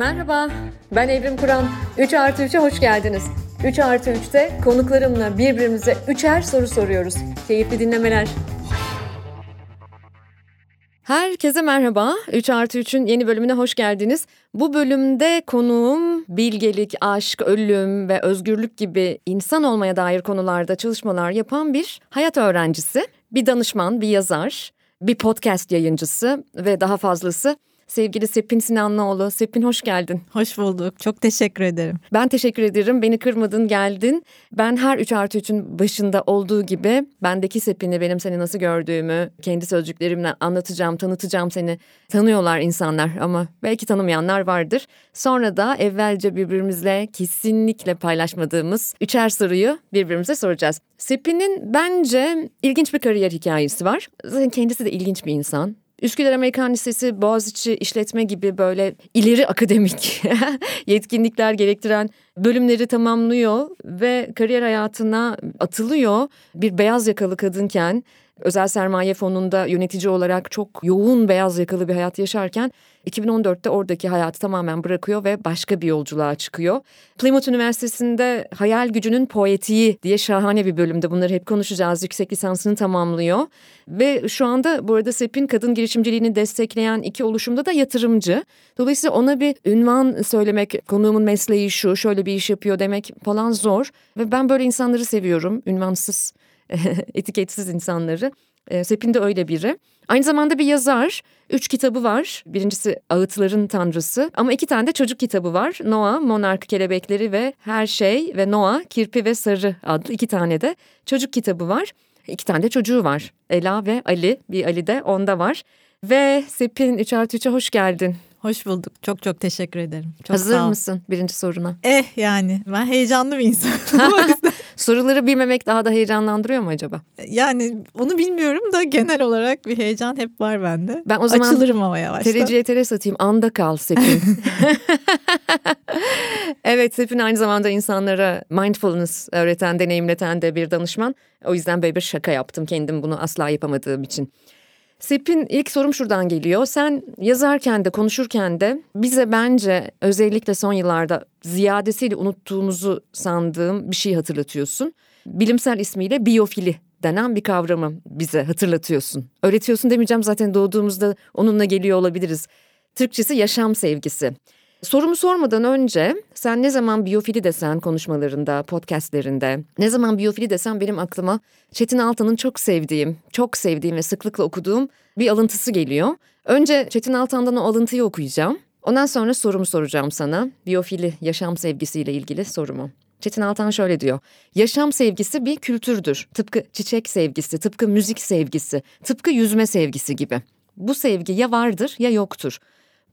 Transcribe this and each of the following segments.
Merhaba, ben Evrim Kur'an. 3 artı 3'e hoş geldiniz. 3 artı 3'te konuklarımla birbirimize üçer soru soruyoruz. Keyifli dinlemeler. Herkese merhaba. 3 artı 3'ün yeni bölümüne hoş geldiniz. Bu bölümde konuğum bilgelik, aşk, ölüm ve özgürlük gibi insan olmaya dair konularda çalışmalar yapan bir hayat öğrencisi, bir danışman, bir yazar, bir podcast yayıncısı ve daha fazlası sevgili Sepin Sinanlıoğlu. Sepin hoş geldin. Hoş bulduk. Çok teşekkür ederim. Ben teşekkür ederim. Beni kırmadın, geldin. Ben her 3 artı 3'ün başında olduğu gibi bendeki Sepin'i, benim seni nasıl gördüğümü kendi sözcüklerimle anlatacağım, tanıtacağım seni. Tanıyorlar insanlar ama belki tanımayanlar vardır. Sonra da evvelce birbirimizle kesinlikle paylaşmadığımız üçer soruyu birbirimize soracağız. Sepin'in bence ilginç bir kariyer hikayesi var. Zaten kendisi de ilginç bir insan. Üsküdar Amerikan Lisesi, Boğaziçi işletme gibi böyle ileri akademik yetkinlikler gerektiren bölümleri tamamlıyor ve kariyer hayatına atılıyor. Bir beyaz yakalı kadınken özel sermaye fonunda yönetici olarak çok yoğun beyaz yakalı bir hayat yaşarken 2014'te oradaki hayatı tamamen bırakıyor ve başka bir yolculuğa çıkıyor. Plymouth Üniversitesi'nde hayal gücünün poetiği diye şahane bir bölümde bunları hep konuşacağız. Yüksek lisansını tamamlıyor ve şu anda bu arada SEP'in kadın girişimciliğini destekleyen iki oluşumda da yatırımcı. Dolayısıyla ona bir ünvan söylemek, konuğumun mesleği şu, şöyle bir iş yapıyor demek falan zor. Ve ben böyle insanları seviyorum, ünvansız, etiketsiz insanları. E, Sepin de öyle biri. Aynı zamanda bir yazar. Üç kitabı var. Birincisi Ağıtların Tanrısı. Ama iki tane de çocuk kitabı var. Noah, Monark Kelebekleri ve Her Şey ve Noah, Kirpi ve Sarı adlı iki tane de çocuk kitabı var. İki tane de çocuğu var. Ela ve Ali. Bir Ali de onda var. Ve Sepin 3 artı 3'e hoş geldin. Hoş bulduk. Çok çok teşekkür ederim. Çok Hazır mısın birinci soruna? Eh yani ben heyecanlı bir insanım. Soruları bilmemek daha da heyecanlandırıyor mu acaba? Yani onu bilmiyorum da genel olarak bir heyecan hep var bende. Ben o zaman Açılırım ama yavaştan. Tereciye tere satayım. Anda kal Sepin. evet Sepin aynı zamanda insanlara mindfulness öğreten, deneyimleten de bir danışman. O yüzden böyle bir şaka yaptım kendim bunu asla yapamadığım için. Sepin ilk sorum şuradan geliyor. Sen yazarken de konuşurken de bize bence özellikle son yıllarda ziyadesiyle unuttuğumuzu sandığım bir şey hatırlatıyorsun. Bilimsel ismiyle biyofili denen bir kavramı bize hatırlatıyorsun. Öğretiyorsun demeyeceğim zaten doğduğumuzda onunla geliyor olabiliriz. Türkçesi yaşam sevgisi. Sorumu sormadan önce sen ne zaman biyofili desen konuşmalarında, podcastlerinde, ne zaman biyofili desen benim aklıma Çetin Altan'ın çok sevdiğim, çok sevdiğim ve sıklıkla okuduğum bir alıntısı geliyor. Önce Çetin Altan'dan o alıntıyı okuyacağım. Ondan sonra sorumu soracağım sana. Biyofili yaşam sevgisiyle ilgili sorumu. Çetin Altan şöyle diyor. Yaşam sevgisi bir kültürdür. Tıpkı çiçek sevgisi, tıpkı müzik sevgisi, tıpkı yüzme sevgisi gibi. Bu sevgi ya vardır ya yoktur.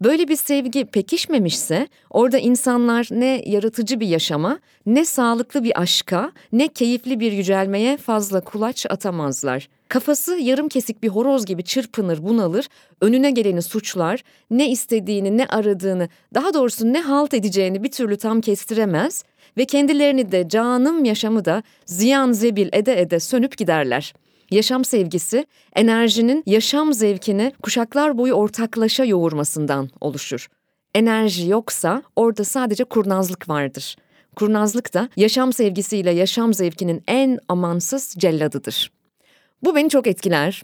Böyle bir sevgi pekişmemişse orada insanlar ne yaratıcı bir yaşama, ne sağlıklı bir aşka, ne keyifli bir yücelmeye fazla kulaç atamazlar. Kafası yarım kesik bir horoz gibi çırpınır, bunalır, önüne geleni suçlar, ne istediğini, ne aradığını, daha doğrusu ne halt edeceğini bir türlü tam kestiremez ve kendilerini de canım yaşamı da ziyan zebil ede ede sönüp giderler.'' Yaşam sevgisi enerjinin yaşam zevkini kuşaklar boyu ortaklaşa yoğurmasından oluşur. Enerji yoksa orada sadece kurnazlık vardır. Kurnazlık da yaşam sevgisiyle yaşam zevkinin en amansız celladıdır. Bu beni çok etkiler.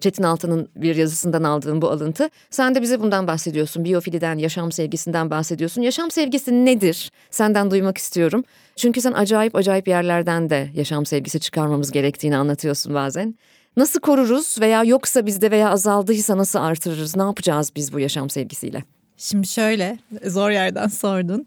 Çetin Altan'ın bir yazısından aldığım bu alıntı. Sen de bize bundan bahsediyorsun. Biyofiliden, yaşam sevgisinden bahsediyorsun. Yaşam sevgisi nedir? Senden duymak istiyorum. Çünkü sen acayip acayip yerlerden de yaşam sevgisi çıkarmamız gerektiğini anlatıyorsun bazen. Nasıl koruruz veya yoksa bizde veya azaldıysa nasıl artırırız? Ne yapacağız biz bu yaşam sevgisiyle? Şimdi şöyle zor yerden sordun.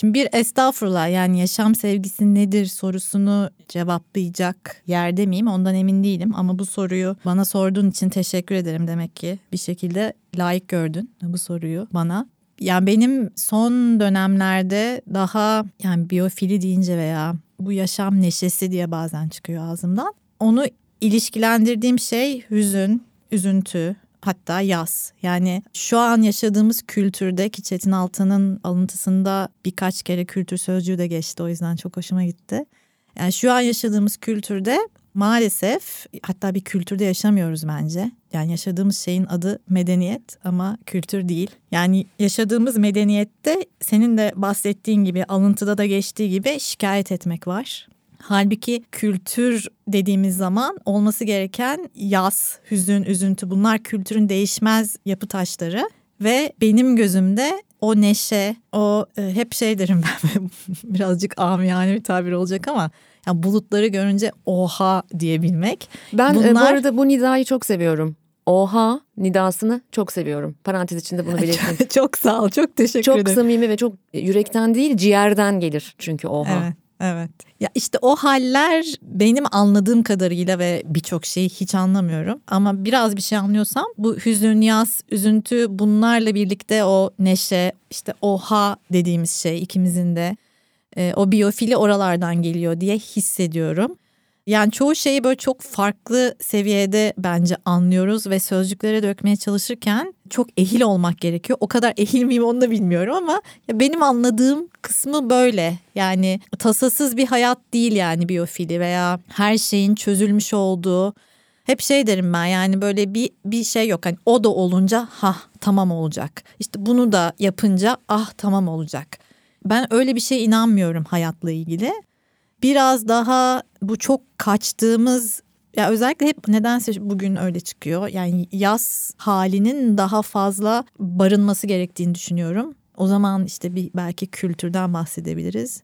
Şimdi bir estağfurullah yani yaşam sevgisi nedir sorusunu cevaplayacak yerde miyim ondan emin değilim. Ama bu soruyu bana sorduğun için teşekkür ederim demek ki bir şekilde layık gördün bu soruyu bana. Yani benim son dönemlerde daha yani biyofili deyince veya bu yaşam neşesi diye bazen çıkıyor ağzımdan. Onu ilişkilendirdiğim şey hüzün, üzüntü, hatta yaz. Yani şu an yaşadığımız kültürde ki Çetin Altan'ın alıntısında birkaç kere kültür sözcüğü de geçti o yüzden çok hoşuma gitti. Yani şu an yaşadığımız kültürde maalesef hatta bir kültürde yaşamıyoruz bence. Yani yaşadığımız şeyin adı medeniyet ama kültür değil. Yani yaşadığımız medeniyette senin de bahsettiğin gibi alıntıda da geçtiği gibi şikayet etmek var. Halbuki kültür dediğimiz zaman olması gereken yaz, hüzün, üzüntü bunlar kültürün değişmez yapı taşları. Ve benim gözümde o neşe, o e, hep şey derim ben birazcık amiyane bir tabir olacak ama yani bulutları görünce oha diyebilmek. Ben Bunlar... e, bu arada bu nidayı çok seviyorum. Oha nidasını çok seviyorum. Parantez içinde bunu belirteyim. çok sağ ol, çok teşekkür çok ederim. Çok samimi ve çok yürekten değil ciğerden gelir çünkü oha. Evet. Evet. Ya işte o haller benim anladığım kadarıyla ve birçok şeyi hiç anlamıyorum. Ama biraz bir şey anlıyorsam bu hüzün, yaz, üzüntü bunlarla birlikte o neşe, işte oha dediğimiz şey ikimizin de e, o biyofili oralardan geliyor diye hissediyorum. Yani çoğu şeyi böyle çok farklı seviyede bence anlıyoruz ve sözcüklere dökmeye çalışırken çok ehil olmak gerekiyor. O kadar ehil miyim onu da bilmiyorum ama benim anladığım kısmı böyle. Yani tasasız bir hayat değil yani biyofili veya her şeyin çözülmüş olduğu. Hep şey derim ben yani böyle bir bir şey yok. Hani o da olunca ha tamam olacak. İşte bunu da yapınca ah tamam olacak. Ben öyle bir şey inanmıyorum hayatla ilgili biraz daha bu çok kaçtığımız ya özellikle hep nedense bugün öyle çıkıyor. Yani yaz halinin daha fazla barınması gerektiğini düşünüyorum. O zaman işte bir belki kültürden bahsedebiliriz.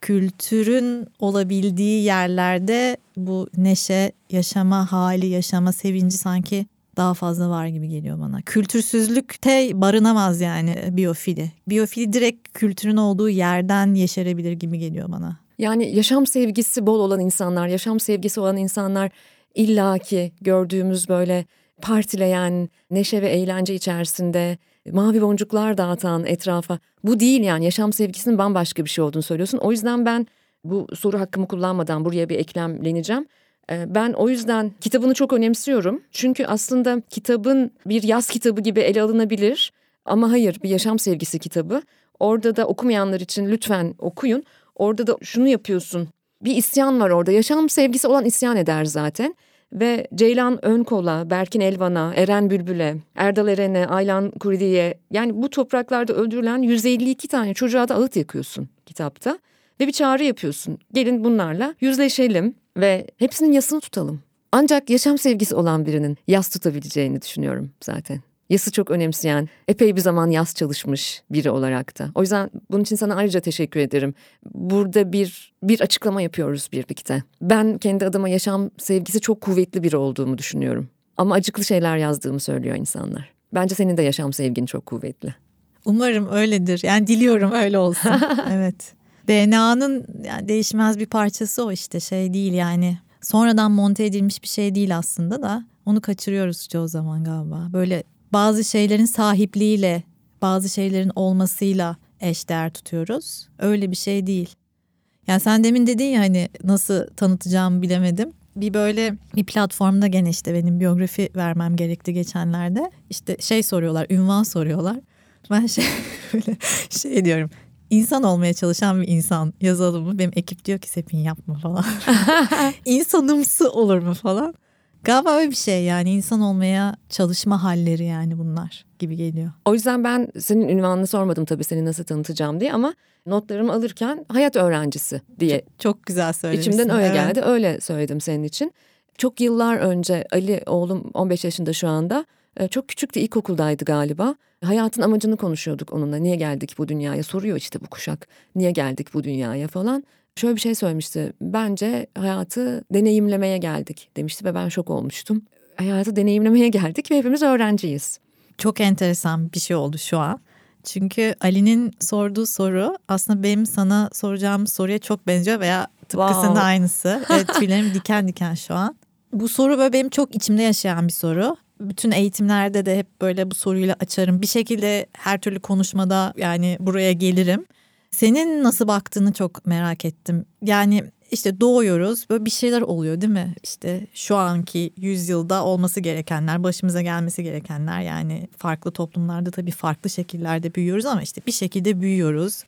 Kültürün olabildiği yerlerde bu neşe, yaşama hali, yaşama sevinci sanki daha fazla var gibi geliyor bana. Kültürsüzlükte barınamaz yani biyofili. Biyofili direkt kültürün olduğu yerden yeşerebilir gibi geliyor bana. Yani yaşam sevgisi bol olan insanlar, yaşam sevgisi olan insanlar illaki gördüğümüz böyle partileyen, neşe ve eğlence içerisinde mavi boncuklar dağıtan etrafa. Bu değil yani yaşam sevgisinin bambaşka bir şey olduğunu söylüyorsun. O yüzden ben bu soru hakkımı kullanmadan buraya bir eklemleneceğim. Ee, ben o yüzden kitabını çok önemsiyorum. Çünkü aslında kitabın bir yaz kitabı gibi ele alınabilir. Ama hayır bir yaşam sevgisi kitabı. Orada da okumayanlar için lütfen okuyun. Orada da şunu yapıyorsun. Bir isyan var orada. Yaşam sevgisi olan isyan eder zaten. Ve Ceylan Önkol'a, Berkin Elvan'a, Eren Bülbül'e, Erdal Eren'e, Aylan Kuridi'ye yani bu topraklarda öldürülen 152 tane çocuğa da ağıt yakıyorsun kitapta. Ve bir çağrı yapıyorsun. Gelin bunlarla yüzleşelim ve hepsinin yasını tutalım. Ancak yaşam sevgisi olan birinin yas tutabileceğini düşünüyorum zaten. Yası çok önemseyen, epey bir zaman yas çalışmış biri olarak da. O yüzden bunun için sana ayrıca teşekkür ederim. Burada bir bir açıklama yapıyoruz birlikte. Ben kendi adıma yaşam sevgisi çok kuvvetli biri olduğumu düşünüyorum. Ama acıklı şeyler yazdığımı söylüyor insanlar. Bence senin de yaşam sevgin çok kuvvetli. Umarım öyledir. Yani diliyorum öyle olsun. evet. DNA'nın yani değişmez bir parçası o işte şey değil yani. Sonradan monte edilmiş bir şey değil aslında da onu kaçırıyoruz çoğu zaman galiba. Böyle bazı şeylerin sahipliğiyle, bazı şeylerin olmasıyla eşdeğer tutuyoruz. Öyle bir şey değil. Yani sen demin dedin ya hani nasıl tanıtacağımı bilemedim. Bir böyle bir platformda gene işte benim biyografi vermem gerekti geçenlerde. İşte şey soruyorlar, ünvan soruyorlar. Ben şey böyle şey diyorum. İnsan olmaya çalışan bir insan yazalım mı? Benim ekip diyor ki Sepin yapma falan. İnsanımsı olur mu falan. Galiba öyle bir şey yani insan olmaya çalışma halleri yani bunlar gibi geliyor. O yüzden ben senin ünvanını sormadım tabii seni nasıl tanıtacağım diye ama notlarımı alırken hayat öğrencisi diye. Çok, çok güzel söylemişsin. İçimden öyle evet. geldi öyle söyledim senin için. Çok yıllar önce Ali oğlum 15 yaşında şu anda e, çok küçüktü ilkokuldaydı galiba. Hayatın amacını konuşuyorduk onunla. Niye geldik bu dünyaya soruyor işte bu kuşak. Niye geldik bu dünyaya falan şöyle bir şey söylemişti. Bence hayatı deneyimlemeye geldik demişti ve ben şok olmuştum. Hayatı deneyimlemeye geldik ve hepimiz öğrenciyiz. Çok enteresan bir şey oldu şu an. Çünkü Ali'nin sorduğu soru aslında benim sana soracağım soruya çok benziyor veya tıpkısında wow. aynısı. Evet tüylerim diken diken şu an. Bu soru böyle benim çok içimde yaşayan bir soru. Bütün eğitimlerde de hep böyle bu soruyla açarım. Bir şekilde her türlü konuşmada yani buraya gelirim. Senin nasıl baktığını çok merak ettim. Yani işte doğuyoruz böyle bir şeyler oluyor değil mi? İşte şu anki yüzyılda olması gerekenler, başımıza gelmesi gerekenler yani farklı toplumlarda tabii farklı şekillerde büyüyoruz ama işte bir şekilde büyüyoruz.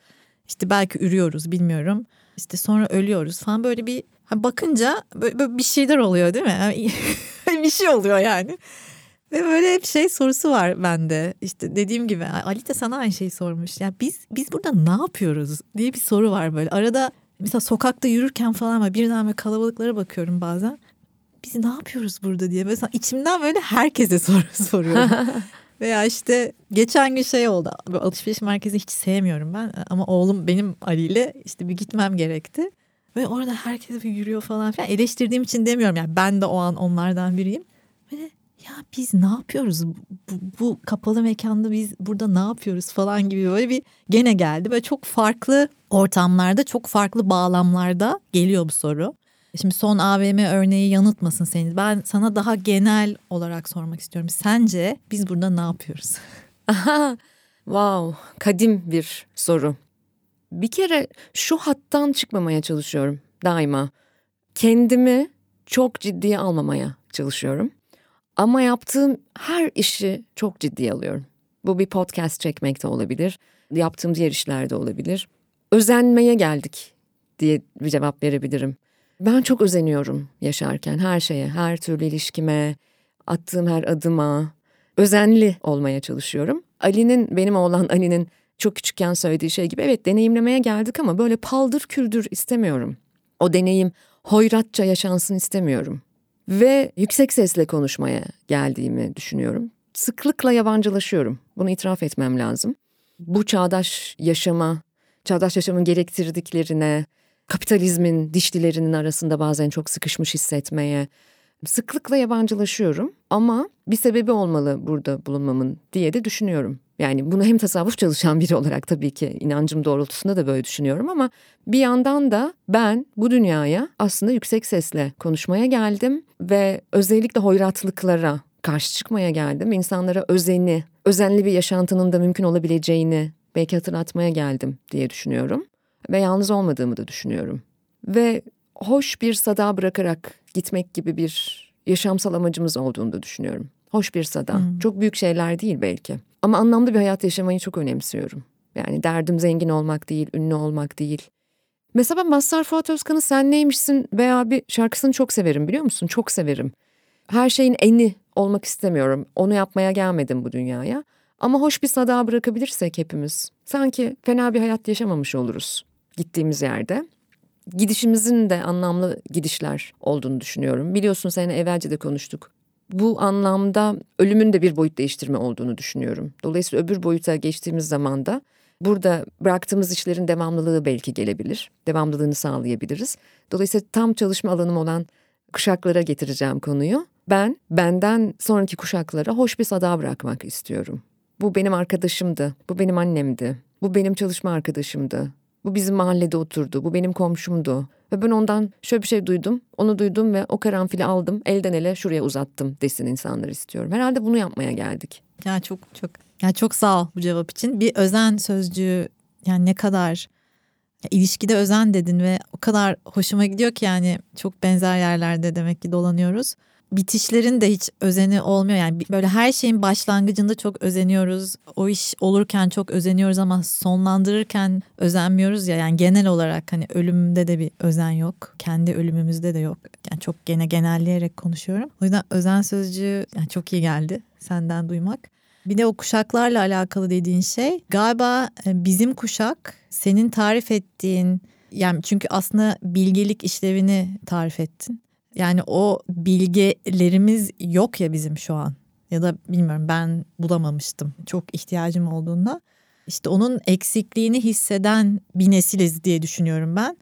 İşte belki ürüyoruz bilmiyorum. İşte sonra ölüyoruz falan böyle bir bakınca böyle bir şeyler oluyor değil mi? bir şey oluyor yani. Ve böyle hep şey sorusu var bende. İşte dediğim gibi Ali de sana aynı şeyi sormuş. Ya biz biz burada ne yapıyoruz diye bir soru var böyle. Arada mesela sokakta yürürken falan ama birden böyle kalabalıklara bakıyorum bazen. Biz ne yapıyoruz burada diye. Mesela içimden böyle herkese soru soruyorum. Veya işte geçen gün şey oldu. Böyle alışveriş merkezi hiç sevmiyorum ben. Ama oğlum benim Ali ile işte bir gitmem gerekti. Ve orada herkes bir yürüyor falan filan. Eleştirdiğim için demiyorum yani ben de o an onlardan biriyim. Böyle ya biz ne yapıyoruz? Bu, bu kapalı mekanda biz burada ne yapıyoruz falan gibi böyle bir gene geldi. Böyle çok farklı ortamlarda, çok farklı bağlamlarda geliyor bu soru. Şimdi son AVM örneği yanıltmasın seni. Ben sana daha genel olarak sormak istiyorum. Sence biz burada ne yapıyoruz? Aha, wow, kadim bir soru. Bir kere şu hattan çıkmamaya çalışıyorum daima. Kendimi çok ciddiye almamaya çalışıyorum. Ama yaptığım her işi çok ciddiye alıyorum. Bu bir podcast çekmek de olabilir. Yaptığım diğer işler de olabilir. Özenmeye geldik diye bir cevap verebilirim. Ben çok özeniyorum yaşarken her şeye, her türlü ilişkime, attığım her adıma. Özenli olmaya çalışıyorum. Ali'nin, benim oğlan Ali'nin çok küçükken söylediği şey gibi evet deneyimlemeye geldik ama böyle paldır küldür istemiyorum. O deneyim hoyratça yaşansın istemiyorum. Ve yüksek sesle konuşmaya geldiğimi düşünüyorum. Sıklıkla yabancılaşıyorum. Bunu itiraf etmem lazım. Bu çağdaş yaşama, çağdaş yaşamın gerektirdiklerine, kapitalizmin dişlilerinin arasında bazen çok sıkışmış hissetmeye sıklıkla yabancılaşıyorum ama bir sebebi olmalı burada bulunmamın diye de düşünüyorum. Yani bunu hem tasavvuf çalışan biri olarak tabii ki inancım doğrultusunda da böyle düşünüyorum ama bir yandan da ben bu dünyaya aslında yüksek sesle konuşmaya geldim ve özellikle hoyratlıklara karşı çıkmaya geldim. İnsanlara özeni, özenli bir yaşantının da mümkün olabileceğini belki hatırlatmaya geldim diye düşünüyorum ve yalnız olmadığımı da düşünüyorum. Ve hoş bir sada bırakarak gitmek gibi bir yaşamsal amacımız olduğunu da düşünüyorum. Hoş bir sada. Hmm. Çok büyük şeyler değil belki. Ama anlamlı bir hayat yaşamayı çok önemsiyorum. Yani derdim zengin olmak değil, ünlü olmak değil. Mesela ben Mazhar Fuat Özkan'ın Sen Neymişsin veya bir şarkısını çok severim biliyor musun? Çok severim. Her şeyin eni olmak istemiyorum. Onu yapmaya gelmedim bu dünyaya. Ama hoş bir sada bırakabilirsek hepimiz. Sanki fena bir hayat yaşamamış oluruz gittiğimiz yerde. Gidişimizin de anlamlı gidişler olduğunu düşünüyorum. Biliyorsun seninle evvelce de konuştuk. Bu anlamda ölümün de bir boyut değiştirme olduğunu düşünüyorum. Dolayısıyla öbür boyuta geçtiğimiz zaman da burada bıraktığımız işlerin devamlılığı belki gelebilir. Devamlılığını sağlayabiliriz. Dolayısıyla tam çalışma alanım olan kuşaklara getireceğim konuyu. Ben benden sonraki kuşaklara hoş bir sada bırakmak istiyorum. Bu benim arkadaşımdı, bu benim annemdi, bu benim çalışma arkadaşımdı, bu bizim mahallede oturdu. Bu benim komşumdu. Ve ben ondan şöyle bir şey duydum. Onu duydum ve o karanfili aldım. Elden ele şuraya uzattım desin insanlar istiyorum. Herhalde bunu yapmaya geldik. Ya çok çok ya çok sağ ol bu cevap için. Bir özen sözcüğü yani ne kadar ya ilişkide özen dedin ve o kadar hoşuma gidiyor ki yani çok benzer yerlerde demek ki dolanıyoruz bitişlerin de hiç özeni olmuyor. Yani böyle her şeyin başlangıcında çok özeniyoruz. O iş olurken çok özeniyoruz ama sonlandırırken özenmiyoruz ya. Yani genel olarak hani ölümde de bir özen yok. Kendi ölümümüzde de yok. Yani çok gene genelleyerek konuşuyorum. O yüzden özen sözcüğü yani çok iyi geldi senden duymak. Bir de o kuşaklarla alakalı dediğin şey galiba e, bizim kuşak senin tarif ettiğin yani çünkü aslında bilgelik işlevini tarif ettin. Yani o bilgelerimiz yok ya bizim şu an. Ya da bilmiyorum ben bulamamıştım çok ihtiyacım olduğunda. İşte onun eksikliğini hisseden bir nesiliz diye düşünüyorum ben.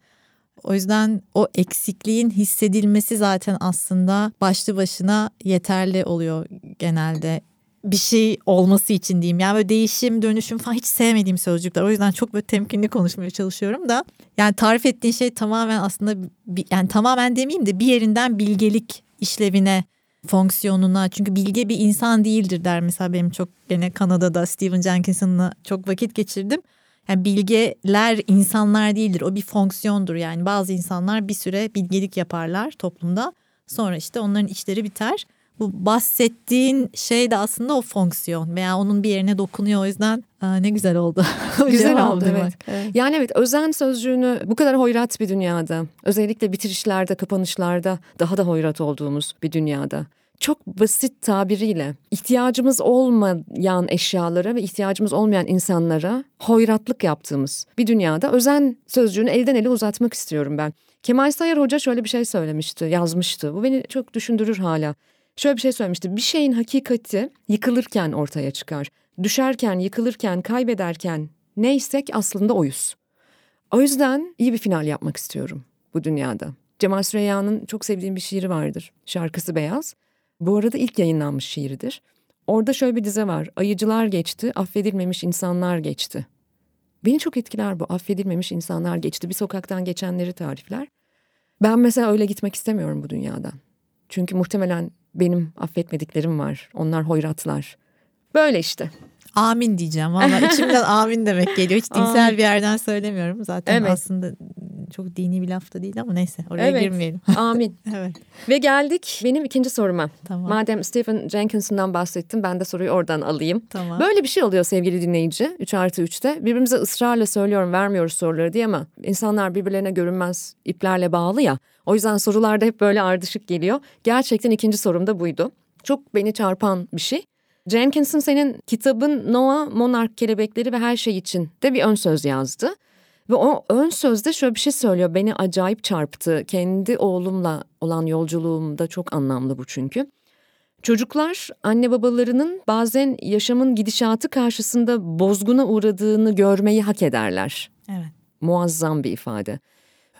O yüzden o eksikliğin hissedilmesi zaten aslında başlı başına yeterli oluyor genelde bir şey olması için diyeyim. Yani böyle değişim, dönüşüm falan hiç sevmediğim sözcükler. O yüzden çok böyle temkinli konuşmaya çalışıyorum da. Yani tarif ettiğin şey tamamen aslında yani tamamen demeyeyim de bir yerinden bilgelik işlevine fonksiyonuna çünkü bilge bir insan değildir der mesela benim çok gene Kanada'da Stephen Jenkinson'la çok vakit geçirdim. Yani bilgeler insanlar değildir o bir fonksiyondur yani bazı insanlar bir süre bilgelik yaparlar toplumda sonra işte onların işleri biter. Bu bahsettiğin şey de aslında o fonksiyon veya onun bir yerine dokunuyor o yüzden aa, ne güzel oldu. güzel oldu evet. evet. Yani evet özen sözcüğünü bu kadar hoyrat bir dünyada özellikle bitirişlerde kapanışlarda daha da hoyrat olduğumuz bir dünyada çok basit tabiriyle ihtiyacımız olmayan eşyalara ve ihtiyacımız olmayan insanlara hoyratlık yaptığımız bir dünyada özen sözcüğünü elden ele uzatmak istiyorum ben. Kemal Sayar Hoca şöyle bir şey söylemişti, yazmıştı. Bu beni çok düşündürür hala. Şöyle bir şey söylemişti. Bir şeyin hakikati yıkılırken ortaya çıkar. Düşerken, yıkılırken, kaybederken neysek aslında oyuz. O yüzden iyi bir final yapmak istiyorum bu dünyada. Cemal Süreyya'nın çok sevdiğim bir şiiri vardır. Şarkısı Beyaz. Bu arada ilk yayınlanmış şiiridir. Orada şöyle bir dize var. Ayıcılar geçti, affedilmemiş insanlar geçti. Beni çok etkiler bu. Affedilmemiş insanlar geçti. Bir sokaktan geçenleri tarifler. Ben mesela öyle gitmek istemiyorum bu dünyadan. Çünkü muhtemelen benim affetmediklerim var. Onlar hoyratlar. Böyle işte. Amin diyeceğim. Valla içimden amin demek geliyor. Hiç dinsel bir yerden söylemiyorum. Zaten evet. aslında çok dini bir laf da değil ama neyse oraya evet. girmeyelim. Amin. evet. Ve geldik benim ikinci soruma. Tamam. Madem Stephen Jenkins'ından bahsettim ben de soruyu oradan alayım. Tamam. Böyle bir şey oluyor sevgili dinleyici 3 artı 3'te. Birbirimize ısrarla söylüyorum vermiyoruz soruları diye ama insanlar birbirlerine görünmez iplerle bağlı ya. O yüzden sorularda hep böyle ardışık geliyor. Gerçekten ikinci sorum da buydu. Çok beni çarpan bir şey. Jenkins'in senin kitabın Noah, Monark Kelebekleri ve Her Şey için de bir ön söz yazdı. Ve o ön sözde şöyle bir şey söylüyor. Beni acayip çarptı. Kendi oğlumla olan yolculuğumda çok anlamlı bu çünkü. Çocuklar anne babalarının bazen yaşamın gidişatı karşısında bozguna uğradığını görmeyi hak ederler. Evet. Muazzam bir ifade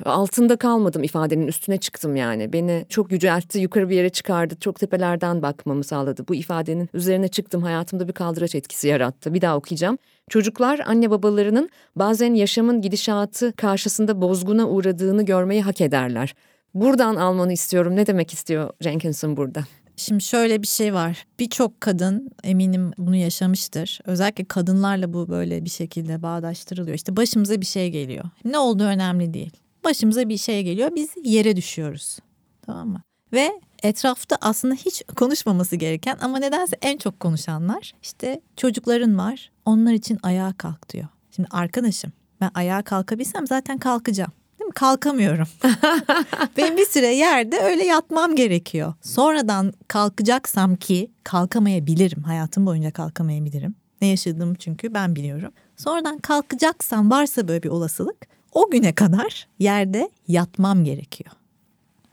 altında kalmadım ifadenin üstüne çıktım yani. Beni çok yüceltti, yukarı bir yere çıkardı, çok tepelerden bakmamı sağladı. Bu ifadenin üzerine çıktım, hayatımda bir kaldıraç etkisi yarattı. Bir daha okuyacağım. Çocuklar anne babalarının bazen yaşamın gidişatı karşısında bozguna uğradığını görmeyi hak ederler. Buradan almanı istiyorum. Ne demek istiyor Jenkinson burada? Şimdi şöyle bir şey var. Birçok kadın eminim bunu yaşamıştır. Özellikle kadınlarla bu böyle bir şekilde bağdaştırılıyor. İşte başımıza bir şey geliyor. Ne olduğu önemli değil başımıza bir şey geliyor biz yere düşüyoruz. Tamam mı? Ve etrafta aslında hiç konuşmaması gereken ama nedense en çok konuşanlar işte çocukların var onlar için ayağa kalk diyor. Şimdi arkadaşım ben ayağa kalkabilsem zaten kalkacağım. Değil mi? Kalkamıyorum. Benim bir süre yerde öyle yatmam gerekiyor. Sonradan kalkacaksam ki kalkamayabilirim. Hayatım boyunca kalkamayabilirim. Ne yaşadığımı çünkü ben biliyorum. Sonradan kalkacaksam varsa böyle bir olasılık o güne kadar yerde yatmam gerekiyor.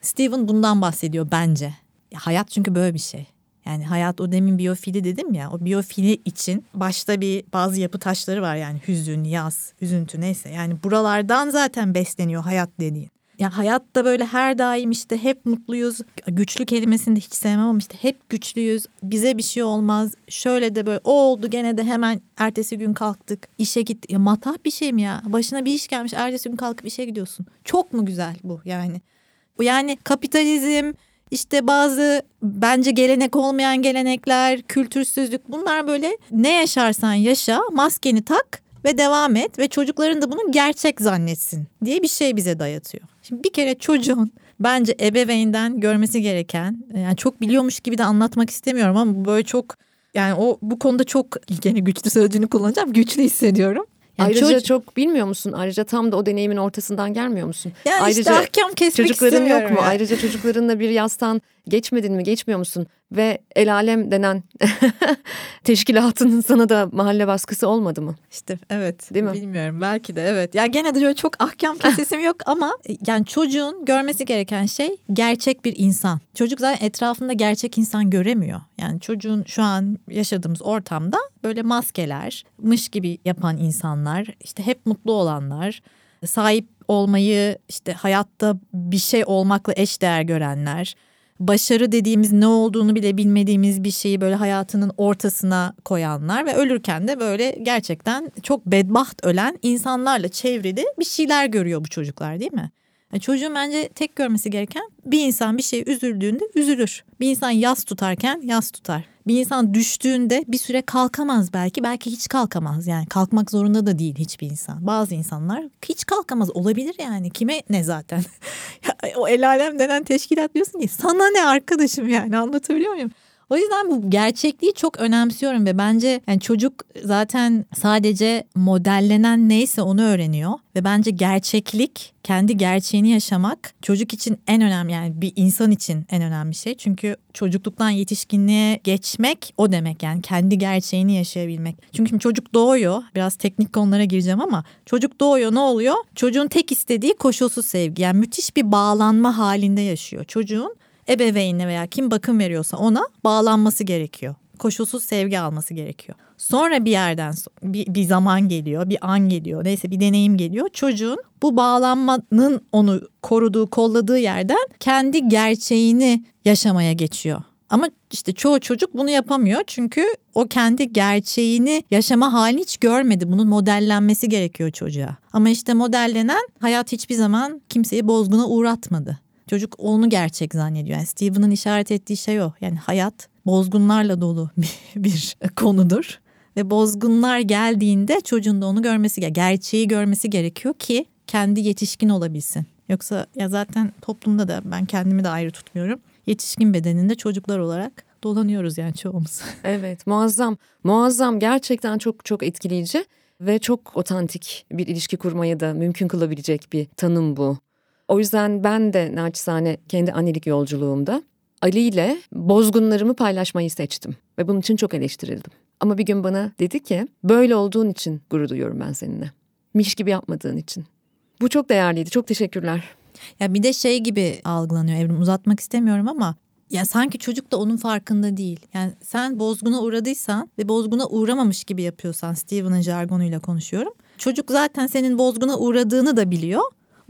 Steven bundan bahsediyor bence. Hayat çünkü böyle bir şey. Yani hayat o demin biyofili dedim ya o biyofili için başta bir bazı yapı taşları var yani hüzün, yaz, üzüntü neyse. Yani buralardan zaten besleniyor hayat dediğin. Ya hayatta böyle her daim işte hep mutluyuz. Güçlü kelimesini de hiç sevmem ama işte hep güçlüyüz. Bize bir şey olmaz. Şöyle de böyle o oldu gene de hemen ertesi gün kalktık. işe gittik. Ya matah bir şey mi ya? Başına bir iş gelmiş ertesi gün kalkıp işe gidiyorsun. Çok mu güzel bu yani? Yani kapitalizm işte bazı bence gelenek olmayan gelenekler, kültürsüzlük bunlar böyle ne yaşarsan yaşa maskeni tak ve devam et ve çocukların da bunu gerçek zannetsin diye bir şey bize dayatıyor. Şimdi bir kere çocuğun bence ebeveynden görmesi gereken yani çok biliyormuş gibi de anlatmak istemiyorum ama böyle çok yani o bu konuda çok yine güçlü sözcüğünü kullanacağım. Güçlü hissediyorum. Yani Ayrıca çocuk... çok bilmiyor musun? Ayrıca tam da o deneyimin ortasından gelmiyor musun? Yani Ayrıca işte ahkam kesmek çocukların yok mu? Yani. Ayrıca çocuklarınla bir yastan geçmedin mi? Geçmiyor musun? Ve el alem denen teşkilatının sana da mahalle baskısı olmadı mı? İşte evet. Değil mi? Bilmiyorum belki de evet. Ya gene de çok ahkam kesesim yok ama e, yani çocuğun görmesi gereken şey gerçek bir insan. Çocuk zaten etrafında gerçek insan göremiyor. Yani çocuğun şu an yaşadığımız ortamda böyle maskeler, mış gibi yapan insanlar, işte hep mutlu olanlar, sahip olmayı işte hayatta bir şey olmakla eş değer görenler başarı dediğimiz ne olduğunu bile bilmediğimiz bir şeyi böyle hayatının ortasına koyanlar ve ölürken de böyle gerçekten çok bedbaht ölen insanlarla çevrili bir şeyler görüyor bu çocuklar değil mi? Yani çocuğun bence tek görmesi gereken bir insan bir şey üzüldüğünde üzülür. Bir insan yas tutarken yas tutar. Bir insan düştüğünde bir süre kalkamaz belki. Belki hiç kalkamaz yani. Kalkmak zorunda da değil hiçbir insan. Bazı insanlar hiç kalkamaz olabilir yani. Kime ne zaten? o el alem denen teşkilat diyorsun ki sana ne arkadaşım yani anlatabiliyor muyum? O yüzden bu gerçekliği çok önemsiyorum ve bence yani çocuk zaten sadece modellenen neyse onu öğreniyor ve bence gerçeklik kendi gerçeğini yaşamak çocuk için en önemli yani bir insan için en önemli şey. Çünkü çocukluktan yetişkinliğe geçmek o demek yani kendi gerçeğini yaşayabilmek. Çünkü şimdi çocuk doğuyor biraz teknik konulara gireceğim ama çocuk doğuyor ne oluyor? Çocuğun tek istediği koşulsuz sevgi yani müthiş bir bağlanma halinde yaşıyor. Çocuğun ebeveynine veya kim bakım veriyorsa ona bağlanması gerekiyor. Koşulsuz sevgi alması gerekiyor. Sonra bir yerden bir, bir zaman geliyor, bir an geliyor, neyse bir deneyim geliyor. Çocuğun bu bağlanmanın onu koruduğu, kolladığı yerden kendi gerçeğini yaşamaya geçiyor. Ama işte çoğu çocuk bunu yapamıyor çünkü o kendi gerçeğini yaşama halini hiç görmedi. Bunun modellenmesi gerekiyor çocuğa. Ama işte modellenen hayat hiçbir zaman kimseyi bozguna uğratmadı. Çocuk onu gerçek zannediyor. Yani Steven'ın işaret ettiği şey o. Yani hayat bozgunlarla dolu bir, bir konudur. Ve bozgunlar geldiğinde çocuğun da onu görmesi, gerçeği görmesi gerekiyor ki kendi yetişkin olabilsin. Yoksa ya zaten toplumda da ben kendimi de ayrı tutmuyorum. Yetişkin bedeninde çocuklar olarak dolanıyoruz yani çoğumuz. Evet muazzam muazzam gerçekten çok çok etkileyici ve çok otantik bir ilişki kurmayı da mümkün kılabilecek bir tanım bu. O yüzden ben de naçizane kendi annelik yolculuğumda Ali ile bozgunlarımı paylaşmayı seçtim. Ve bunun için çok eleştirildim. Ama bir gün bana dedi ki böyle olduğun için gurur duyuyorum ben seninle. Miş gibi yapmadığın için. Bu çok değerliydi. Çok teşekkürler. Ya bir de şey gibi algılanıyor Evrim uzatmak istemiyorum ama ya sanki çocuk da onun farkında değil. Yani sen bozguna uğradıysan ve bozguna uğramamış gibi yapıyorsan Steven'ın jargonuyla konuşuyorum. Çocuk zaten senin bozguna uğradığını da biliyor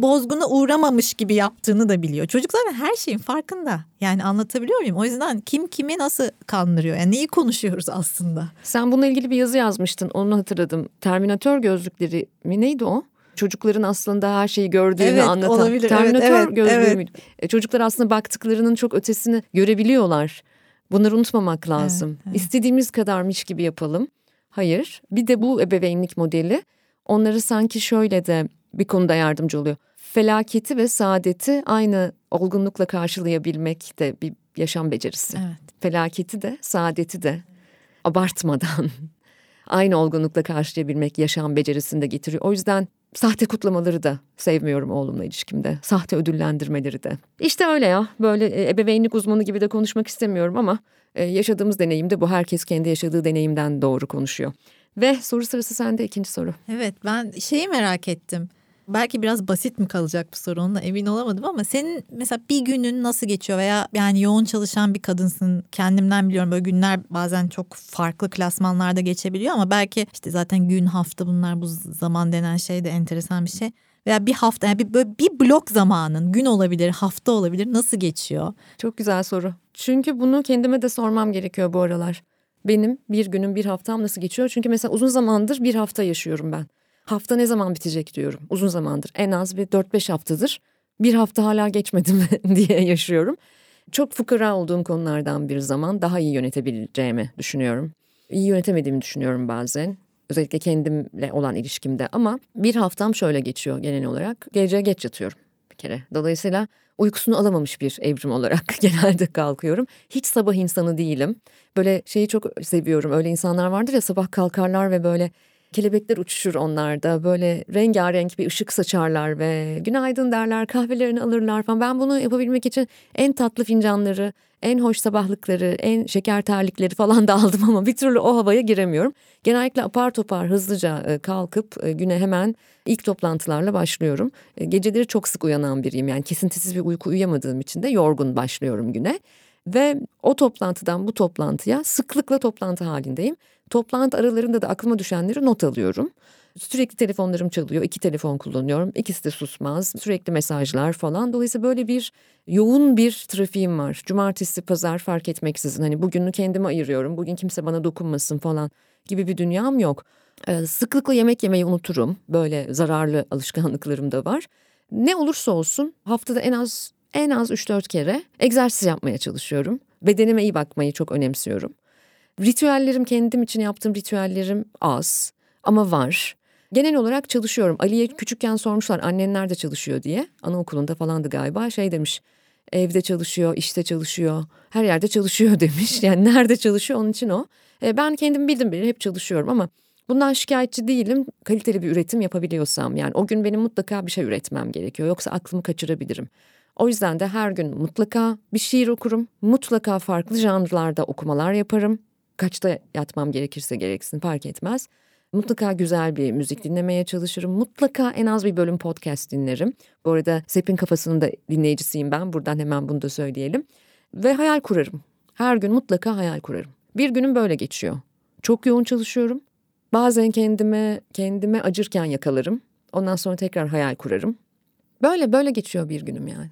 bozguna uğramamış gibi yaptığını da biliyor. Çocuk zaten her şeyin farkında. Yani anlatabiliyor muyum? O yüzden kim kimi nasıl kandırıyor? Yani neyi konuşuyoruz aslında? Sen bununla ilgili bir yazı yazmıştın. Onu hatırladım. Terminatör gözlükleri mi neydi o? Çocukların aslında her şeyi gördüğünü evet, anlatan. Olabilir. Terminatör evet, evet, gözlüğü evet. müydü? E, çocuklar aslında baktıklarının çok ötesini görebiliyorlar. Bunları unutmamak lazım. Evet, evet. İstediğimiz kadarmış gibi yapalım. Hayır. Bir de bu ebeveynlik modeli onları sanki şöyle de bir konuda yardımcı oluyor felaketi ve saadeti aynı olgunlukla karşılayabilmek de bir yaşam becerisi. Evet. Felaketi de saadeti de abartmadan aynı olgunlukla karşılayabilmek yaşam becerisini de getiriyor. O yüzden sahte kutlamaları da sevmiyorum oğlumla ilişkimde. Sahte ödüllendirmeleri de. İşte öyle ya böyle e, ebeveynlik uzmanı gibi de konuşmak istemiyorum ama e, yaşadığımız deneyimde bu herkes kendi yaşadığı deneyimden doğru konuşuyor. Ve soru sırası sende ikinci soru. Evet ben şeyi merak ettim. Belki biraz basit mi kalacak bu soru onunla emin olamadım ama senin mesela bir günün nasıl geçiyor veya yani yoğun çalışan bir kadınsın kendimden biliyorum böyle günler bazen çok farklı klasmanlarda geçebiliyor ama belki işte zaten gün hafta bunlar bu zaman denen şey de enteresan bir şey veya bir hafta yani bir, böyle bir blok zamanın gün olabilir hafta olabilir nasıl geçiyor? Çok güzel soru. Çünkü bunu kendime de sormam gerekiyor bu aralar. Benim bir günüm bir haftam nasıl geçiyor? Çünkü mesela uzun zamandır bir hafta yaşıyorum ben. Hafta ne zaman bitecek diyorum uzun zamandır. En az bir 4-5 haftadır bir hafta hala geçmedi mi diye yaşıyorum. Çok fukara olduğum konulardan bir zaman daha iyi yönetebileceğimi düşünüyorum. İyi yönetemediğimi düşünüyorum bazen. Özellikle kendimle olan ilişkimde ama bir haftam şöyle geçiyor genel olarak. Gece geç yatıyorum bir kere. Dolayısıyla uykusunu alamamış bir evrim olarak genelde kalkıyorum. Hiç sabah insanı değilim. Böyle şeyi çok seviyorum. Öyle insanlar vardır ya sabah kalkarlar ve böyle Kelebekler uçuşur onlarda böyle rengarenk bir ışık saçarlar ve günaydın derler kahvelerini alırlar falan. Ben bunu yapabilmek için en tatlı fincanları, en hoş sabahlıkları, en şeker terlikleri falan da aldım ama bir türlü o havaya giremiyorum. Genellikle apar topar hızlıca e, kalkıp e, güne hemen ilk toplantılarla başlıyorum. E, geceleri çok sık uyanan biriyim yani kesintisiz bir uyku uyuyamadığım için de yorgun başlıyorum güne. Ve o toplantıdan bu toplantıya sıklıkla toplantı halindeyim. Toplantı aralarında da aklıma düşenleri not alıyorum. Sürekli telefonlarım çalıyor. iki telefon kullanıyorum. İkisi de susmaz. Sürekli mesajlar falan. Dolayısıyla böyle bir yoğun bir trafiğim var. Cumartesi, pazar fark etmeksizin. Hani bugünü kendime ayırıyorum. Bugün kimse bana dokunmasın falan gibi bir dünyam yok. Ee, sıklıkla yemek yemeyi unuturum. Böyle zararlı alışkanlıklarım da var. ne olursa olsun haftada en az en az 3-4 kere egzersiz yapmaya çalışıyorum. Bedenime iyi bakmayı çok önemsiyorum. Ritüellerim kendim için yaptığım ritüellerim az ama var. Genel olarak çalışıyorum. Ali'ye küçükken sormuşlar annen nerede çalışıyor diye. Anaokulunda falandı galiba şey demiş. Evde çalışıyor, işte çalışıyor, her yerde çalışıyor demiş. Yani nerede çalışıyor onun için o. E, ben kendim bildim bile hep çalışıyorum ama bundan şikayetçi değilim. Kaliteli bir üretim yapabiliyorsam yani o gün benim mutlaka bir şey üretmem gerekiyor. Yoksa aklımı kaçırabilirim. O yüzden de her gün mutlaka bir şiir okurum. Mutlaka farklı janrlarda okumalar yaparım. Kaçta yatmam gerekirse gereksin fark etmez. Mutlaka güzel bir müzik dinlemeye çalışırım. Mutlaka en az bir bölüm podcast dinlerim. Bu arada Sep'in kafasının da dinleyicisiyim ben. Buradan hemen bunu da söyleyelim. Ve hayal kurarım. Her gün mutlaka hayal kurarım. Bir günüm böyle geçiyor. Çok yoğun çalışıyorum. Bazen kendime kendime acırken yakalarım. Ondan sonra tekrar hayal kurarım. Böyle böyle geçiyor bir günüm yani.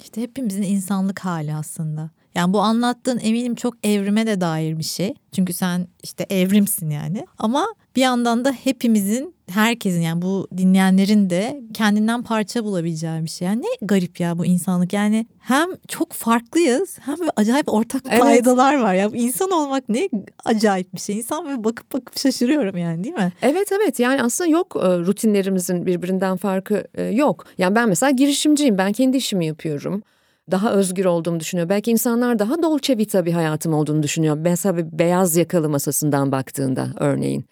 İşte hepimizin insanlık hali aslında. Yani bu anlattığın eminim çok evrime de dair bir şey. Çünkü sen işte evrimsin yani. Ama bir yandan da hepimizin, herkesin yani bu dinleyenlerin de kendinden parça bulabileceği bir şey. Yani ne garip ya bu insanlık. Yani hem çok farklıyız hem de acayip ortak evet. var. Ya insan olmak ne acayip bir şey. İnsan böyle bakıp bakıp şaşırıyorum yani değil mi? Evet evet yani aslında yok e, rutinlerimizin birbirinden farkı e, yok. Yani ben mesela girişimciyim. Ben kendi işimi yapıyorum daha özgür olduğumu düşünüyor. Belki insanlar daha dolce vita bir hayatım olduğunu düşünüyor. Mesela bir beyaz yakalı masasından baktığında örneğin.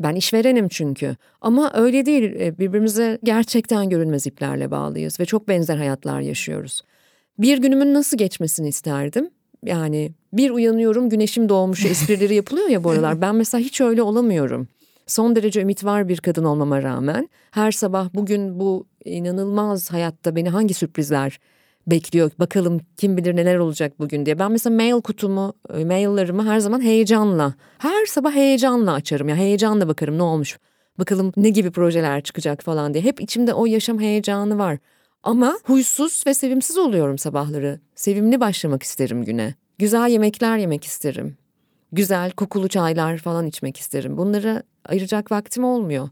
Ben işverenim çünkü. Ama öyle değil. E, birbirimize gerçekten görünmez iplerle bağlıyız ve çok benzer hayatlar yaşıyoruz. Bir günümün nasıl geçmesini isterdim? Yani bir uyanıyorum güneşim doğmuş esprileri yapılıyor ya bu aralar. Ben mesela hiç öyle olamıyorum. Son derece ümit var bir kadın olmama rağmen her sabah bugün bu inanılmaz hayatta beni hangi sürprizler bekliyor. Bakalım kim bilir neler olacak bugün diye. Ben mesela mail kutumu, e, maillerimi her zaman heyecanla, her sabah heyecanla açarım. Ya heyecanla bakarım ne olmuş. Bakalım ne gibi projeler çıkacak falan diye. Hep içimde o yaşam heyecanı var. Ama huysuz ve sevimsiz oluyorum sabahları. Sevimli başlamak isterim güne. Güzel yemekler yemek isterim. Güzel kokulu çaylar falan içmek isterim. Bunlara ayıracak vaktim olmuyor.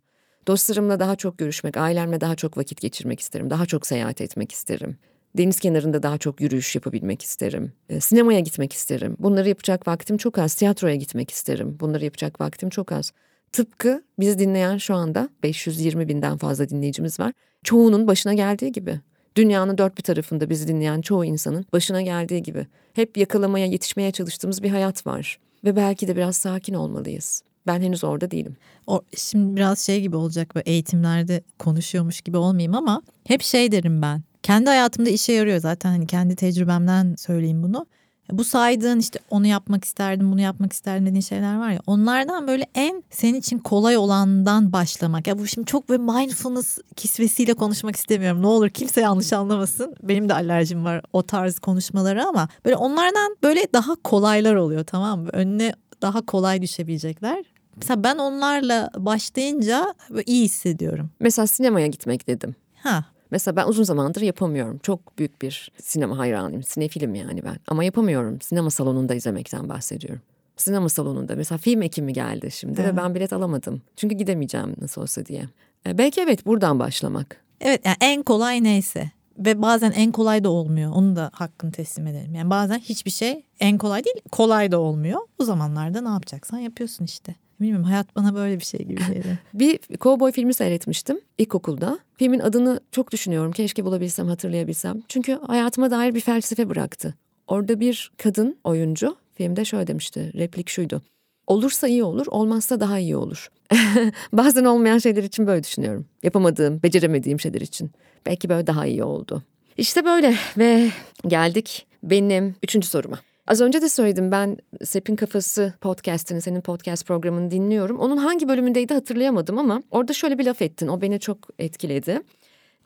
Dostlarımla daha çok görüşmek, ailemle daha çok vakit geçirmek isterim. Daha çok seyahat etmek isterim. Deniz kenarında daha çok yürüyüş yapabilmek isterim. E, sinemaya gitmek isterim. Bunları yapacak vaktim çok az. Tiyatroya gitmek isterim. Bunları yapacak vaktim çok az. Tıpkı bizi dinleyen şu anda 520 binden fazla dinleyicimiz var. Çoğunun başına geldiği gibi. Dünyanın dört bir tarafında bizi dinleyen çoğu insanın başına geldiği gibi. Hep yakalamaya, yetişmeye çalıştığımız bir hayat var. Ve belki de biraz sakin olmalıyız. Ben henüz orada değilim. O, şimdi biraz şey gibi olacak böyle eğitimlerde konuşuyormuş gibi olmayayım ama hep şey derim ben kendi hayatımda işe yarıyor zaten hani kendi tecrübemden söyleyeyim bunu. Bu saydığın işte onu yapmak isterdim, bunu yapmak isterdim dediğin şeyler var ya. Onlardan böyle en senin için kolay olandan başlamak. Ya bu şimdi çok böyle mindfulness kisvesiyle konuşmak istemiyorum. Ne olur kimse yanlış anlamasın. Benim de alerjim var o tarz konuşmaları ama böyle onlardan böyle daha kolaylar oluyor tamam mı? Önüne daha kolay düşebilecekler. Mesela ben onlarla başlayınca iyi hissediyorum. Mesela sinemaya gitmek dedim. Ha Mesela ben uzun zamandır yapamıyorum. Çok büyük bir sinema hayranıyım. Sinefilim yani ben. Ama yapamıyorum. Sinema salonunda izlemekten bahsediyorum. Sinema salonunda mesela film ekimi geldi şimdi evet. ve ben bilet alamadım. Çünkü gidemeyeceğim nasıl olsa diye. E, belki evet buradan başlamak. Evet yani en kolay neyse ve bazen en kolay da olmuyor. Onu da hakkını teslim edelim. Yani bazen hiçbir şey en kolay değil, kolay da olmuyor. Bu zamanlarda ne yapacaksan yapıyorsun işte. Bilmiyorum hayat bana böyle bir şey gibi geliyor. bir kovboy filmi seyretmiştim ilkokulda. Filmin adını çok düşünüyorum. Keşke bulabilsem, hatırlayabilsem. Çünkü hayatıma dair bir felsefe bıraktı. Orada bir kadın oyuncu filmde şöyle demişti. Replik şuydu. Olursa iyi olur, olmazsa daha iyi olur. Bazen olmayan şeyler için böyle düşünüyorum. Yapamadığım, beceremediğim şeyler için. Belki böyle daha iyi oldu. İşte böyle ve geldik benim üçüncü soruma. Az önce de söyledim ben Sep'in Kafası podcastini, senin podcast programını dinliyorum. Onun hangi bölümündeydi hatırlayamadım ama orada şöyle bir laf ettin. O beni çok etkiledi.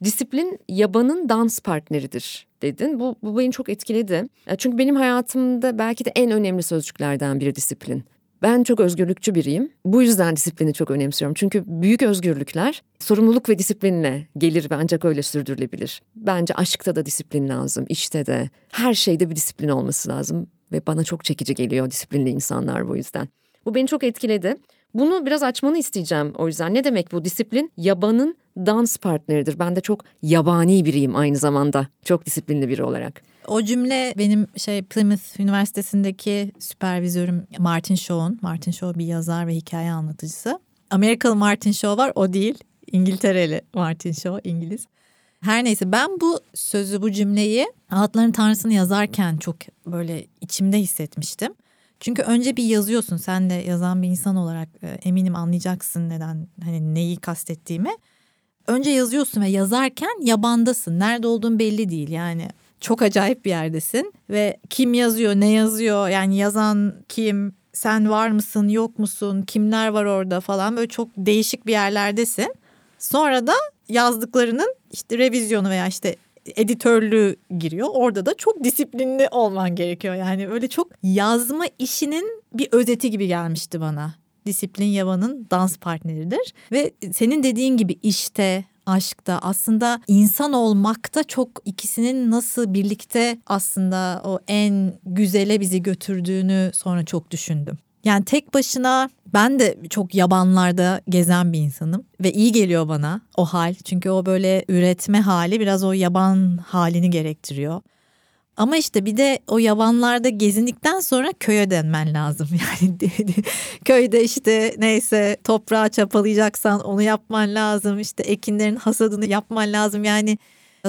Disiplin yabanın dans partneridir dedin. Bu, bu beni çok etkiledi. Çünkü benim hayatımda belki de en önemli sözcüklerden biri disiplin. Ben çok özgürlükçü biriyim. Bu yüzden disiplini çok önemsiyorum. Çünkü büyük özgürlükler sorumluluk ve disiplinle gelir ve ancak öyle sürdürülebilir. Bence aşkta da disiplin lazım, işte de, her şeyde bir disiplin olması lazım. Ve bana çok çekici geliyor disiplinli insanlar bu yüzden. Bu beni çok etkiledi. Bunu biraz açmanı isteyeceğim o yüzden. Ne demek bu disiplin? Yabanın dans partneridir. Ben de çok yabani biriyim aynı zamanda. Çok disiplinli biri olarak. O cümle benim şey Plymouth Üniversitesi'ndeki süpervizörüm Martin Shaw'un. Martin Shaw bir yazar ve hikaye anlatıcısı. Amerikalı Martin Shaw var o değil. İngiltereli Martin Shaw İngiliz. Her neyse ben bu sözü bu cümleyi Altların Tanrısı'nı yazarken çok böyle içimde hissetmiştim. Çünkü önce bir yazıyorsun sen de yazan bir insan olarak e, eminim anlayacaksın neden hani neyi kastettiğimi. Önce yazıyorsun ve yazarken yabandasın. Nerede olduğun belli değil yani çok acayip bir yerdesin ve kim yazıyor ne yazıyor yani yazan kim sen var mısın yok musun kimler var orada falan böyle çok değişik bir yerlerdesin. Sonra da yazdıklarının işte revizyonu veya işte editörlüğü giriyor. Orada da çok disiplinli olman gerekiyor. Yani öyle çok yazma işinin bir özeti gibi gelmişti bana. Disiplin Yavan'ın dans partneridir. Ve senin dediğin gibi işte aşkta aslında insan olmakta çok ikisinin nasıl birlikte aslında o en güzele bizi götürdüğünü sonra çok düşündüm. Yani tek başına ben de çok yabanlarda gezen bir insanım ve iyi geliyor bana o hal. Çünkü o böyle üretme hali biraz o yaban halini gerektiriyor. Ama işte bir de o yabanlarda gezindikten sonra köye dönmen lazım. Yani köyde işte neyse toprağı çapalayacaksan onu yapman lazım. İşte ekinlerin hasadını yapman lazım. Yani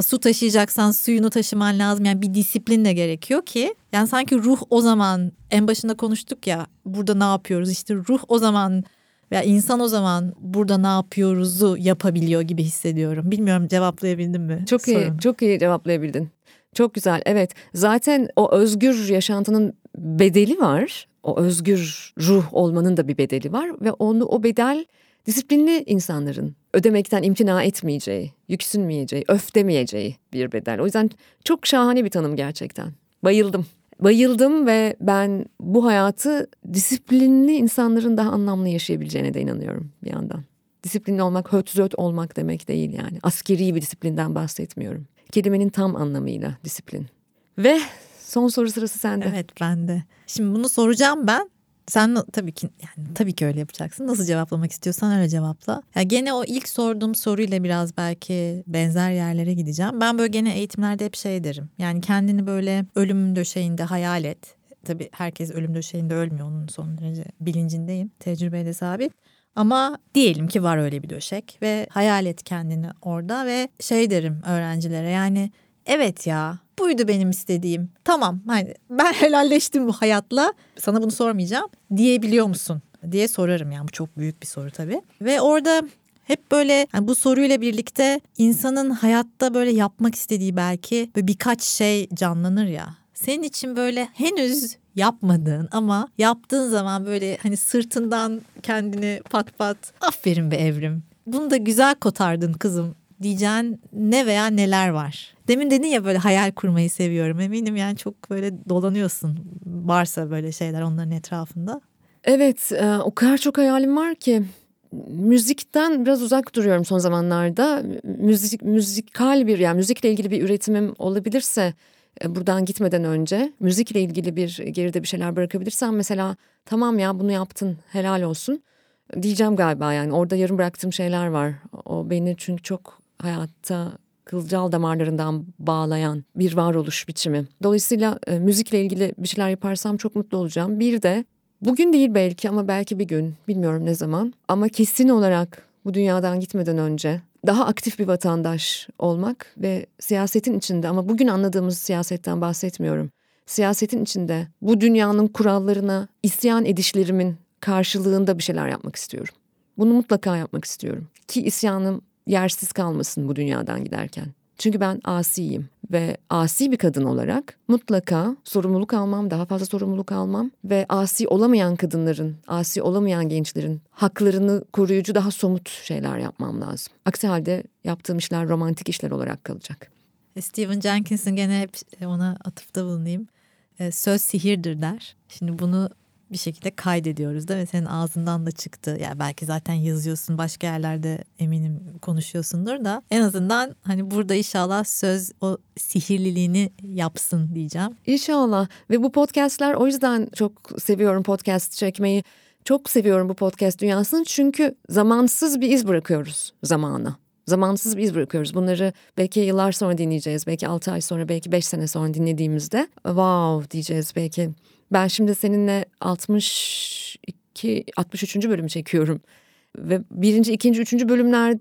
su taşıyacaksan suyunu taşıman lazım. Yani bir disiplin de gerekiyor ki. Yani sanki ruh o zaman en başında konuştuk ya burada ne yapıyoruz işte ruh o zaman veya insan o zaman burada ne yapıyoruzu yapabiliyor gibi hissediyorum. Bilmiyorum cevaplayabildim mi? Çok iyi, Sorun. çok iyi cevaplayabildin. Çok güzel. Evet. Zaten o özgür yaşantının bedeli var. O özgür ruh olmanın da bir bedeli var ve onu o bedel disiplinli insanların ödemekten imtina etmeyeceği, yüksünmeyeceği, öf demeyeceği bir bedel. O yüzden çok şahane bir tanım gerçekten. Bayıldım. Bayıldım ve ben bu hayatı disiplinli insanların daha anlamlı yaşayabileceğine de inanıyorum bir yandan. Disiplinli olmak hötzöt olmak demek değil yani. Askeri bir disiplinden bahsetmiyorum. Kelimenin tam anlamıyla disiplin. Ve son soru sırası sende. Evet bende. Şimdi bunu soracağım ben. Sen tabii ki yani tabii ki öyle yapacaksın. Nasıl cevaplamak istiyorsan öyle cevapla. Ya gene o ilk sorduğum soruyla biraz belki benzer yerlere gideceğim. Ben böyle gene eğitimlerde hep şey derim. Yani kendini böyle ölüm döşeğinde hayal et. Tabii herkes ölüm döşeğinde ölmüyor. Onun son derece bilincindeyim. Tecrübeyle sabit. Ama diyelim ki var öyle bir döşek ve hayal et kendini orada ve şey derim öğrencilere yani evet ya buydu benim istediğim. Tamam hani ben helalleştim bu hayatla sana bunu sormayacağım diyebiliyor musun diye sorarım yani bu çok büyük bir soru tabii. Ve orada hep böyle yani bu soruyla birlikte insanın hayatta böyle yapmak istediği belki böyle birkaç şey canlanır ya. Senin için böyle henüz yapmadığın ama yaptığın zaman böyle hani sırtından kendini pat pat aferin be evrim. Bunu da güzel kotardın kızım diyeceğin ne veya neler var? Demin dedin ya böyle hayal kurmayı seviyorum. Eminim yani çok böyle dolanıyorsun. Varsa böyle şeyler onların etrafında. Evet e, o kadar çok hayalim var ki müzikten biraz uzak duruyorum son zamanlarda. Müzik müzikal bir yani müzikle ilgili bir üretimim olabilirse e, buradan gitmeden önce müzikle ilgili bir geride bir şeyler bırakabilirsem mesela tamam ya bunu yaptın helal olsun diyeceğim galiba yani orada yarım bıraktığım şeyler var. O beni çünkü çok hayatta kılcal damarlarından bağlayan bir varoluş biçimi. Dolayısıyla e, müzikle ilgili bir şeyler yaparsam çok mutlu olacağım. Bir de bugün değil belki ama belki bir gün bilmiyorum ne zaman ama kesin olarak bu dünyadan gitmeden önce daha aktif bir vatandaş olmak ve siyasetin içinde ama bugün anladığımız siyasetten bahsetmiyorum. Siyasetin içinde bu dünyanın kurallarına isyan edişlerimin karşılığında bir şeyler yapmak istiyorum. Bunu mutlaka yapmak istiyorum. Ki isyanım yersiz kalmasın bu dünyadan giderken. Çünkü ben asiyim ve asi bir kadın olarak mutlaka sorumluluk almam, daha fazla sorumluluk almam ve asi olamayan kadınların, asi olamayan gençlerin haklarını koruyucu daha somut şeyler yapmam lazım. Aksi halde yaptığım işler romantik işler olarak kalacak. Stephen Jenkins'in gene hep ona atıfta bulunayım. E, söz sihirdir der. Şimdi bunu bir şekilde kaydediyoruz da ve senin ağzından da çıktı. Ya yani belki zaten yazıyorsun başka yerlerde eminim konuşuyorsundur da en azından hani burada inşallah söz o sihirliliğini yapsın diyeceğim. İnşallah ve bu podcastler o yüzden çok seviyorum podcast çekmeyi. Çok seviyorum bu podcast dünyasını çünkü zamansız bir iz bırakıyoruz zamana. Zamansız bir iz bırakıyoruz. Bunları belki yıllar sonra dinleyeceğiz. Belki 6 ay sonra, belki 5 sene sonra dinlediğimizde wow diyeceğiz belki. Ben şimdi seninle 62, 63. bölümü çekiyorum. Ve birinci, ikinci, üçüncü bölümleri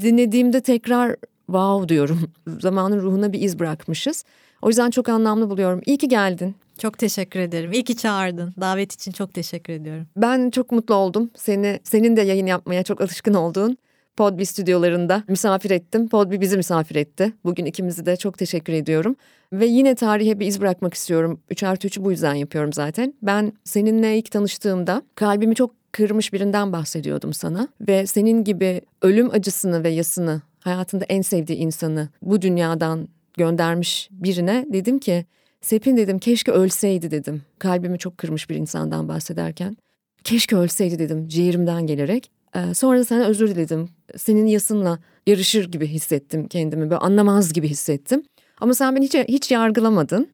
dinlediğimde tekrar wow diyorum. Zamanın ruhuna bir iz bırakmışız. O yüzden çok anlamlı buluyorum. İyi ki geldin. Çok teşekkür ederim. İyi ki çağırdın. Davet için çok teşekkür ediyorum. Ben çok mutlu oldum. Seni senin de yayın yapmaya çok alışkın olduğun Podbi stüdyolarında misafir ettim. Podbi bizi misafir etti. Bugün ikimizi de çok teşekkür ediyorum. Ve yine tarihe bir iz bırakmak istiyorum. 3 artı 3'ü bu yüzden yapıyorum zaten. Ben seninle ilk tanıştığımda kalbimi çok kırmış birinden bahsediyordum sana. Ve senin gibi ölüm acısını ve yasını hayatında en sevdiği insanı bu dünyadan göndermiş birine dedim ki Sepin dedim keşke ölseydi dedim. Kalbimi çok kırmış bir insandan bahsederken. Keşke ölseydi dedim ciğerimden gelerek. Ee, sonra sana özür diledim. Senin yasınla yarışır gibi hissettim kendimi. Böyle anlamaz gibi hissettim. Ama sen beni hiç, hiç yargılamadın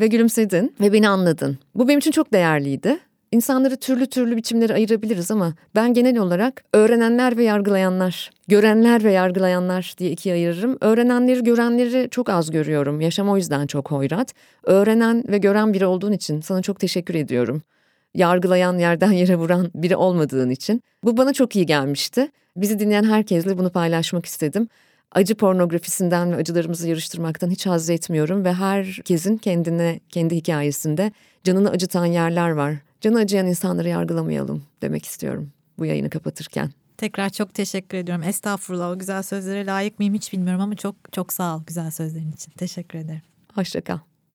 ve gülümsedin ve beni anladın. Bu benim için çok değerliydi. İnsanları türlü türlü biçimlere ayırabiliriz ama ben genel olarak öğrenenler ve yargılayanlar, görenler ve yargılayanlar diye ikiye ayırırım. Öğrenenleri, görenleri çok az görüyorum. Yaşam o yüzden çok hoyrat. Öğrenen ve gören biri olduğun için sana çok teşekkür ediyorum. Yargılayan, yerden yere vuran biri olmadığın için. Bu bana çok iyi gelmişti. Bizi dinleyen herkesle bunu paylaşmak istedim. Acı pornografisinden ve acılarımızı yarıştırmaktan hiç haz etmiyorum ve herkesin kendine, kendi hikayesinde canını acıtan yerler var canı acıyan insanları yargılamayalım demek istiyorum bu yayını kapatırken. Tekrar çok teşekkür ediyorum. Estağfurullah o güzel sözlere layık mıyım hiç bilmiyorum ama çok çok sağ ol güzel sözlerin için. Teşekkür ederim. Hoşçakal.